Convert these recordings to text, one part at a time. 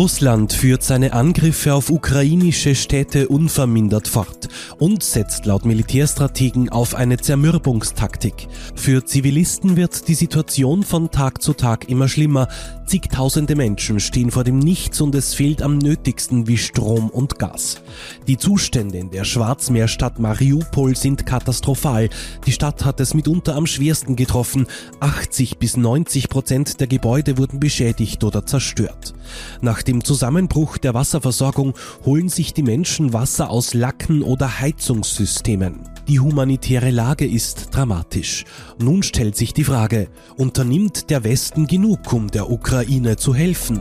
Russland führt seine Angriffe auf ukrainische Städte unvermindert fort und setzt laut Militärstrategen auf eine Zermürbungstaktik. Für Zivilisten wird die Situation von Tag zu Tag immer schlimmer. Zigtausende Menschen stehen vor dem Nichts und es fehlt am nötigsten wie Strom und Gas. Die Zustände in der Schwarzmeerstadt Mariupol sind katastrophal. Die Stadt hat es mitunter am schwersten getroffen. 80 bis 90 Prozent der Gebäude wurden beschädigt oder zerstört. Nach dem Zusammenbruch der Wasserversorgung holen sich die Menschen Wasser aus Lacken oder Heizungssystemen. Die humanitäre Lage ist dramatisch. Nun stellt sich die Frage, unternimmt der Westen genug, um der Ukraine zu helfen?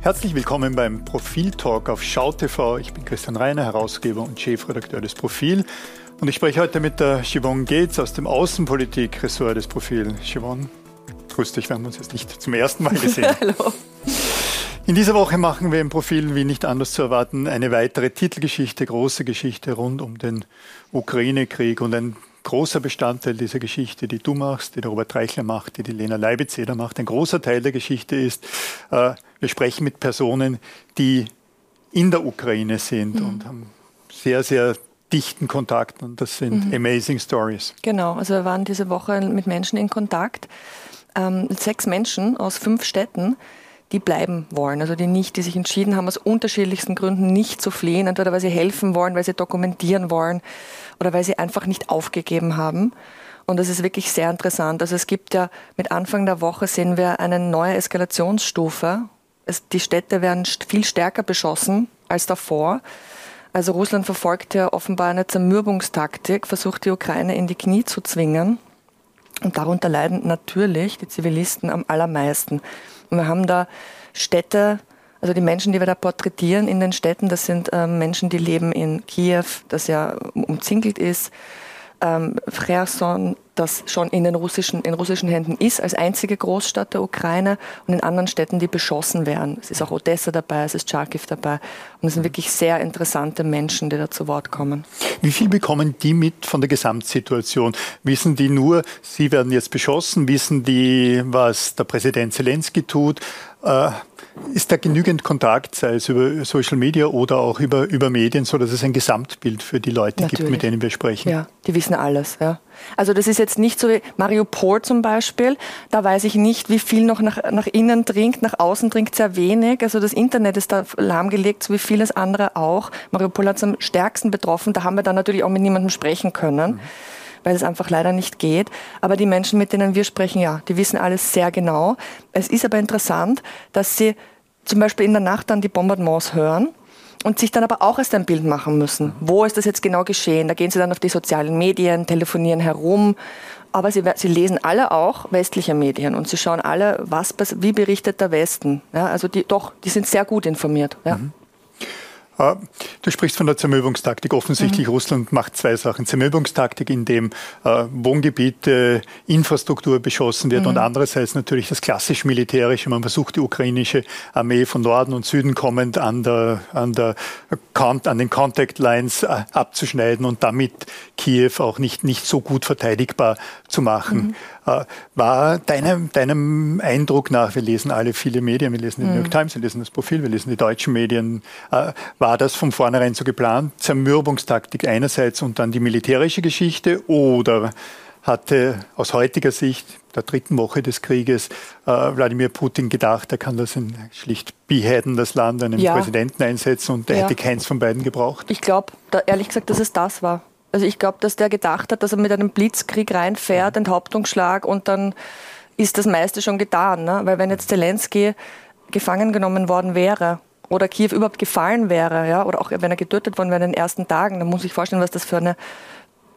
Herzlich willkommen beim Profil Talk auf Schau TV. Ich bin Christian Reiner, Herausgeber und Chefredakteur des Profil. Und ich spreche heute mit der Siobhan Gates aus dem Außenpolitik-Ressort des Profil. Siobhan, grüß dich, wir haben uns jetzt nicht zum ersten Mal gesehen. Hallo. In dieser Woche machen wir im Profil, wie nicht anders zu erwarten, eine weitere Titelgeschichte, große Geschichte rund um den Ukraine-Krieg. Und ein großer Bestandteil dieser Geschichte, die du machst, die der Robert Reichler macht, die die Lena Leibezeder macht, ein großer Teil der Geschichte ist, äh, wir sprechen mit Personen, die in der Ukraine sind mhm. und haben sehr, sehr dichten Kontakt und das sind mhm. amazing stories. Genau, also wir waren diese Woche mit Menschen in Kontakt, ähm, sechs Menschen aus fünf Städten, die bleiben wollen, also die nicht, die sich entschieden haben, aus unterschiedlichsten Gründen nicht zu fliehen, entweder weil sie helfen wollen, weil sie dokumentieren wollen oder weil sie einfach nicht aufgegeben haben. Und das ist wirklich sehr interessant. Also es gibt ja mit Anfang der Woche sehen wir eine neue Eskalationsstufe. Es, die Städte werden viel stärker beschossen als davor. Also Russland verfolgt ja offenbar eine Zermürbungstaktik, versucht die Ukraine in die Knie zu zwingen. Und darunter leiden natürlich die Zivilisten am allermeisten. Und wir haben da Städte, also die Menschen, die wir da porträtieren in den Städten, das sind äh, Menschen, die leben in Kiew, das ja umzingelt ist, ähm, Cherson, das schon in den russischen, in russischen Händen ist, als einzige Großstadt der Ukraine und in anderen Städten, die beschossen werden. Es ist auch Odessa dabei, es ist Charkiw dabei und es sind wirklich sehr interessante Menschen, die da zu Wort kommen. Wie viel bekommen die mit von der Gesamtsituation? Wissen die nur, sie werden jetzt beschossen? Wissen die, was der Präsident Zelensky tut? Äh, ist da genügend Kontakt, sei es über Social Media oder auch über, über Medien, so dass es ein Gesamtbild für die Leute Natürlich. gibt, mit denen wir sprechen? Ja, die wissen alles. Ja. Also das ist jetzt nicht so wie Mariupol zum Beispiel. Da weiß ich nicht, wie viel noch nach, nach innen dringt, nach außen dringt sehr wenig. Also das Internet ist da lahmgelegt, so wie vieles andere auch. Mariupol hat es am stärksten betroffen. Da haben wir dann natürlich auch mit niemandem sprechen können. Mhm weil es einfach leider nicht geht. Aber die Menschen, mit denen wir sprechen, ja, die wissen alles sehr genau. Es ist aber interessant, dass sie zum Beispiel in der Nacht dann die Bombardements hören und sich dann aber auch erst ein Bild machen müssen. Wo ist das jetzt genau geschehen? Da gehen sie dann auf die sozialen Medien, telefonieren herum. Aber sie, sie lesen alle auch westliche Medien und sie schauen alle, was, wie berichtet der Westen. Ja, also die, doch, die sind sehr gut informiert. Ja. Mhm. Äh, du sprichst von der Zermürbungstaktik. Offensichtlich mhm. Russland macht zwei Sachen. Zermürbungstaktik, indem äh, Wohngebiete, Infrastruktur beschossen wird mhm. und andererseits natürlich das klassisch militärische. Man versucht die ukrainische Armee von Norden und Süden kommend an, der, an, der, an den Contact Lines äh, abzuschneiden und damit Kiew auch nicht, nicht so gut verteidigbar zu machen. Mhm. Äh, war deinem, deinem Eindruck nach, wir lesen alle viele Medien, wir lesen die New York mhm. Times, wir lesen das Profil, wir lesen die deutschen Medien, äh, war das von vornherein so geplant? Zermürbungstaktik einerseits und dann die militärische Geschichte oder hatte aus heutiger Sicht der dritten Woche des Krieges äh, Wladimir Putin gedacht, er kann das in schlicht beheaden, das Land, einen ja. Präsidenten einsetzen und er ja. hätte keins von beiden gebraucht? Ich glaube, ehrlich gesagt, dass es das war. Also ich glaube, dass der gedacht hat, dass er mit einem Blitzkrieg reinfährt, Enthauptungsschlag und dann ist das meiste schon getan. Ne? Weil wenn jetzt Zelensky gefangen genommen worden wäre oder Kiew überhaupt gefallen wäre, ja, oder auch wenn er getötet worden wäre in den ersten Tagen, dann muss ich vorstellen, was das für eine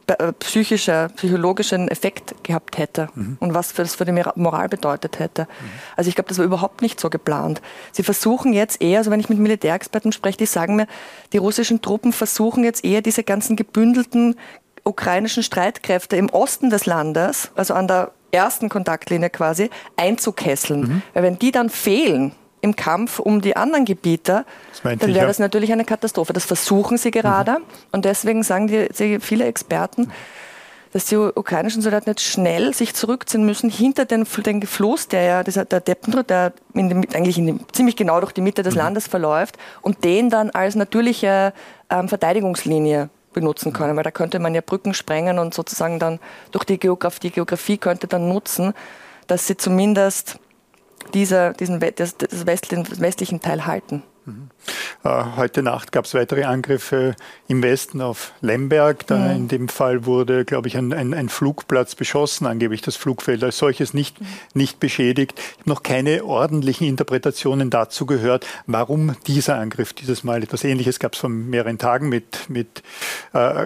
äh, psychische, psychologischen Effekt gehabt hätte mhm. und was das für die Moral bedeutet hätte. Mhm. Also ich glaube, das war überhaupt nicht so geplant. Sie versuchen jetzt eher, also wenn ich mit Militärexperten spreche, die sagen mir, die russischen Truppen versuchen jetzt eher diese ganzen gebündelten ukrainischen Streitkräfte im Osten des Landes, also an der ersten Kontaktlinie quasi, einzukesseln. Mhm. Weil wenn die dann fehlen, im Kampf um die anderen Gebiete, dann wäre das natürlich eine Katastrophe. Das versuchen sie gerade. Mhm. Und deswegen sagen die, viele Experten, dass die ukrainischen Soldaten jetzt schnell sich zurückziehen müssen hinter den, den Floß, der ja, der, der Deppendro, der in dem, eigentlich in dem, ziemlich genau durch die Mitte des mhm. Landes verläuft und den dann als natürliche ähm, Verteidigungslinie benutzen können, weil da könnte man ja Brücken sprengen und sozusagen dann durch die Geografie, die Geografie könnte dann nutzen, dass sie zumindest diese, diesen, das, das westlichen Teil halten. Mhm. Äh, heute Nacht gab es weitere Angriffe im Westen auf Lemberg. Da mhm. In dem Fall wurde, glaube ich, ein, ein, ein, Flugplatz beschossen, angeblich das Flugfeld als solches nicht, mhm. nicht beschädigt. Ich habe noch keine ordentlichen Interpretationen dazu gehört, warum dieser Angriff dieses Mal. Etwas Ähnliches gab es vor mehreren Tagen mit, mit äh,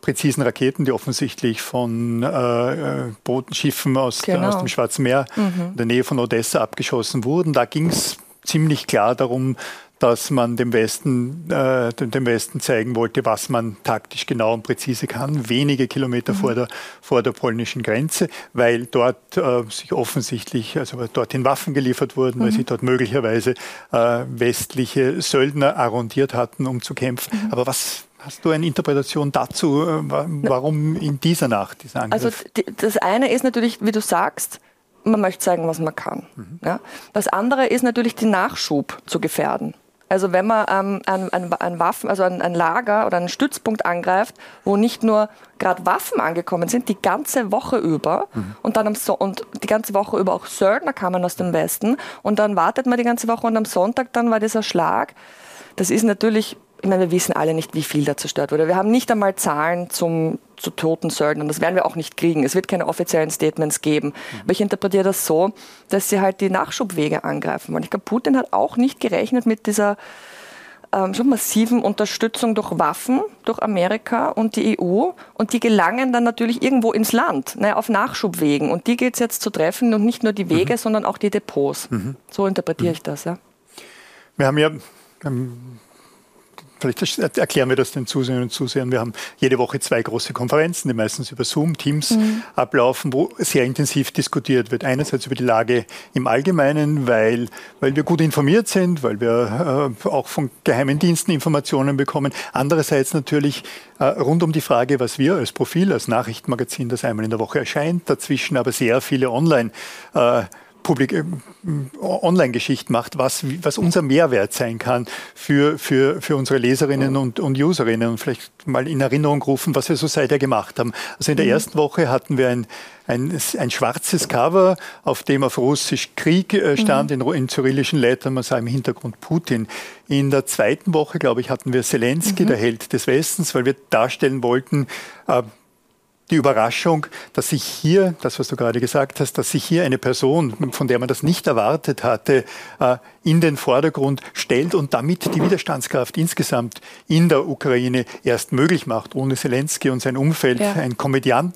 präzisen Raketen, die offensichtlich von äh, Bodenschiffen aus, genau. aus dem Schwarzen Meer mhm. in der Nähe von Odessa abgeschossen wurden. Da ging es ziemlich klar darum, dass man dem Westen, äh, dem Westen zeigen wollte, was man taktisch genau und präzise kann, wenige Kilometer mhm. vor, der, vor der polnischen Grenze, weil dort äh, sich offensichtlich, also dorthin Waffen geliefert wurden, mhm. weil sie dort möglicherweise äh, westliche Söldner arrondiert hatten, um zu kämpfen. Mhm. Aber was, Hast du eine Interpretation dazu, äh, warum in dieser Nacht dieser Angriff? Also das eine ist natürlich, wie du sagst, man möchte zeigen, was man kann. Mhm. Ja? Das andere ist natürlich, den Nachschub zu gefährden. Also wenn man ähm, ein, ein, ein, Waffen, also ein, ein, Lager oder einen Stützpunkt angreift, wo nicht nur gerade Waffen angekommen sind, die ganze Woche über mhm. und dann am so und die ganze Woche über auch Söldner kamen aus dem Westen und dann wartet man die ganze Woche und am Sonntag dann war dieser Schlag. Das ist natürlich ich meine, wir wissen alle nicht, wie viel da zerstört wurde. Wir haben nicht einmal Zahlen zum, zu toten Söldnern. Das werden wir auch nicht kriegen. Es wird keine offiziellen Statements geben. Mhm. Aber ich interpretiere das so, dass sie halt die Nachschubwege angreifen wollen. Ich glaube, Putin hat auch nicht gerechnet mit dieser ähm, schon massiven Unterstützung durch Waffen, durch Amerika und die EU. Und die gelangen dann natürlich irgendwo ins Land, ne, auf Nachschubwegen. Und die geht es jetzt zu treffen und nicht nur die Wege, mhm. sondern auch die Depots. Mhm. So interpretiere ich das. Ja. Wir haben ja ähm Vielleicht erklären wir das den Zuseherinnen und Zusehern. Wir haben jede Woche zwei große Konferenzen, die meistens über Zoom, Teams mhm. ablaufen, wo sehr intensiv diskutiert wird. Einerseits über die Lage im Allgemeinen, weil, weil wir gut informiert sind, weil wir äh, auch von geheimen Diensten Informationen bekommen. Andererseits natürlich äh, rund um die Frage, was wir als Profil, als Nachrichtenmagazin, das einmal in der Woche erscheint, dazwischen aber sehr viele Online- äh, Publik äh, Online-Geschichte macht, was, was unser Mehrwert sein kann für, für, für unsere Leserinnen und, und Userinnen und vielleicht mal in Erinnerung rufen, was wir so seither gemacht haben. Also in der mhm. ersten Woche hatten wir ein, ein, ein schwarzes Cover, auf dem auf Russisch Krieg äh, stand, mhm. in, in kyrillischen Lettern, man sah im Hintergrund Putin. In der zweiten Woche, glaube ich, hatten wir Zelensky, mhm. der Held des Westens, weil wir darstellen wollten, äh, die Überraschung, dass sich hier, das was du gerade gesagt hast, dass sich hier eine Person, von der man das nicht erwartet hatte, äh, in den Vordergrund stellt und damit die Widerstandskraft insgesamt in der Ukraine erst möglich macht. Ohne Zelensky und sein Umfeld, ja. ein Komödiant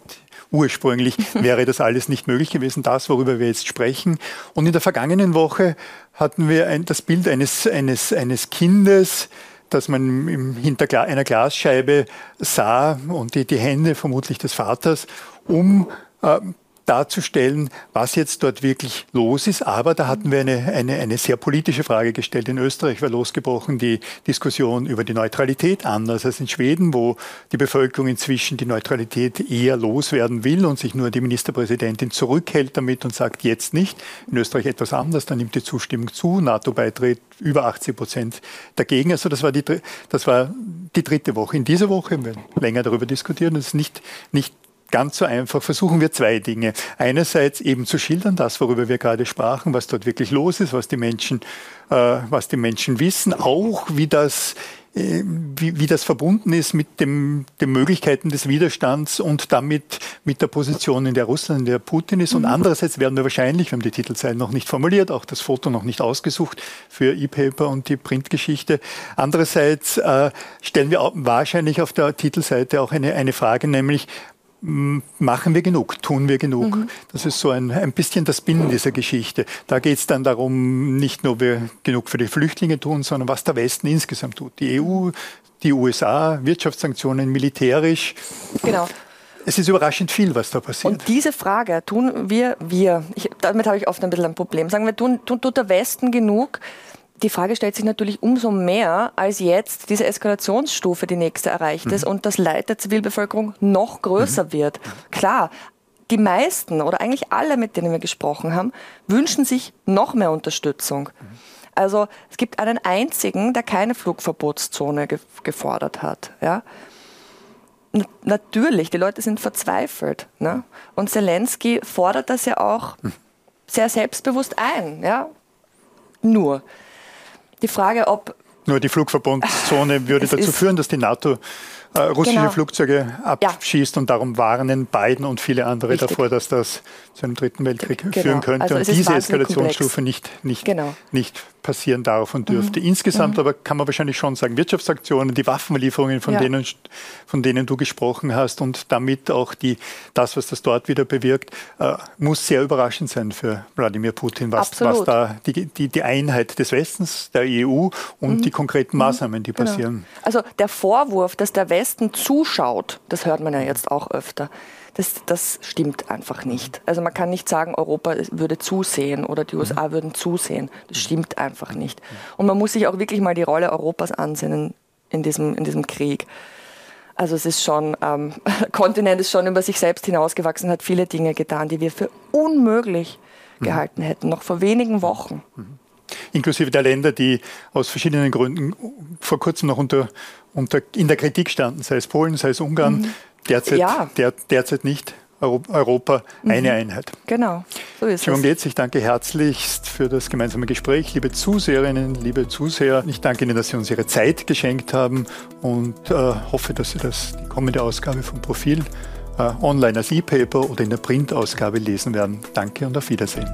ursprünglich, wäre das alles nicht möglich gewesen, das, worüber wir jetzt sprechen. Und in der vergangenen Woche hatten wir ein, das Bild eines, eines, eines Kindes, dass man hinter einer Glasscheibe sah und die, die Hände vermutlich des Vaters, um äh, darzustellen, was jetzt dort wirklich los ist. Aber da hatten wir eine, eine, eine sehr politische Frage gestellt. In Österreich war losgebrochen die Diskussion über die Neutralität, anders als in Schweden, wo die Bevölkerung inzwischen die Neutralität eher loswerden will und sich nur die Ministerpräsidentin zurückhält damit und sagt, jetzt nicht. In Österreich etwas anders, da nimmt die Zustimmung zu. NATO-Beitritt über 80 Prozent dagegen. Also das war die, das war die dritte Woche. In dieser Woche haben wir länger darüber diskutiert und es ist nicht, nicht ganz so einfach versuchen wir zwei Dinge. Einerseits eben zu schildern, das, worüber wir gerade sprachen, was dort wirklich los ist, was die Menschen, äh, was die Menschen wissen, auch wie das äh, wie, wie das verbunden ist mit dem, den Möglichkeiten des Widerstands und damit mit der Position, in der Russland, in der Putin ist. Und mhm. andererseits werden wir wahrscheinlich, wir haben die Titelzeilen noch nicht formuliert, auch das Foto noch nicht ausgesucht für E-Paper und die Printgeschichte. Andererseits äh, stellen wir wahrscheinlich auf der Titelseite auch eine, eine Frage, nämlich machen wir genug, tun wir genug. Mhm. Das ist so ein, ein bisschen das Binnen dieser Geschichte. Da geht es dann darum, nicht nur wir genug für die Flüchtlinge tun, sondern was der Westen insgesamt tut. Die EU, die USA, Wirtschaftssanktionen, militärisch. Genau. Es ist überraschend viel, was da passiert. Und diese Frage, tun wir, wir, ich, damit habe ich oft ein bisschen ein Problem, sagen wir, tun, tut der Westen genug, die Frage stellt sich natürlich umso mehr, als jetzt diese Eskalationsstufe die nächste erreicht mhm. ist und das Leid der Zivilbevölkerung noch größer mhm. wird. Klar, die meisten oder eigentlich alle, mit denen wir gesprochen haben, wünschen sich noch mehr Unterstützung. Mhm. Also es gibt einen einzigen, der keine Flugverbotszone ge gefordert hat. Ja? N natürlich, die Leute sind verzweifelt. Ne? Und Zelensky fordert das ja auch hm. sehr selbstbewusst ein. Ja? Nur die Frage, ob nur die Flugverbotszone würde dazu führen, dass die NATO äh, russische genau. Flugzeuge abschießt ja. und darum warnen Biden und viele andere Richtig. davor, dass das zu einem dritten Weltkrieg genau. führen könnte also und diese Eskalationsstufe nicht, nicht, genau. nicht passieren darf und dürfte. Mhm. Insgesamt mhm. aber kann man wahrscheinlich schon sagen, Wirtschaftsaktionen, die Waffenlieferungen, von, ja. denen, von denen du gesprochen hast und damit auch die, das, was das dort wieder bewirkt, äh, muss sehr überraschend sein für Wladimir Putin, was, was da die, die, die Einheit des Westens, der EU und mhm. die konkreten mhm. Maßnahmen, die genau. passieren. Also der Vorwurf, dass der Westen zuschaut, das hört man ja jetzt auch öfter. Das, das, stimmt einfach nicht. Also man kann nicht sagen, Europa würde zusehen oder die USA mhm. würden zusehen. Das stimmt einfach nicht. Und man muss sich auch wirklich mal die Rolle Europas ansehen in diesem, in diesem Krieg. Also es ist schon, ähm, der Kontinent ist schon über sich selbst hinausgewachsen, hat viele Dinge getan, die wir für unmöglich mhm. gehalten hätten, noch vor wenigen Wochen. Mhm inklusive der Länder, die aus verschiedenen Gründen vor kurzem noch unter, unter, in der Kritik standen, sei es Polen, sei es Ungarn, mhm. derzeit, ja. der, derzeit nicht. Europa eine mhm. Einheit. Genau, so ist Simon es. Jetzt, ich danke herzlichst für das gemeinsame Gespräch. Liebe Zuseherinnen, liebe Zuseher, ich danke Ihnen, dass Sie uns Ihre Zeit geschenkt haben und äh, hoffe, dass Sie das, die kommende Ausgabe vom Profil äh, online als E-Paper oder in der Printausgabe lesen werden. Danke und auf Wiedersehen.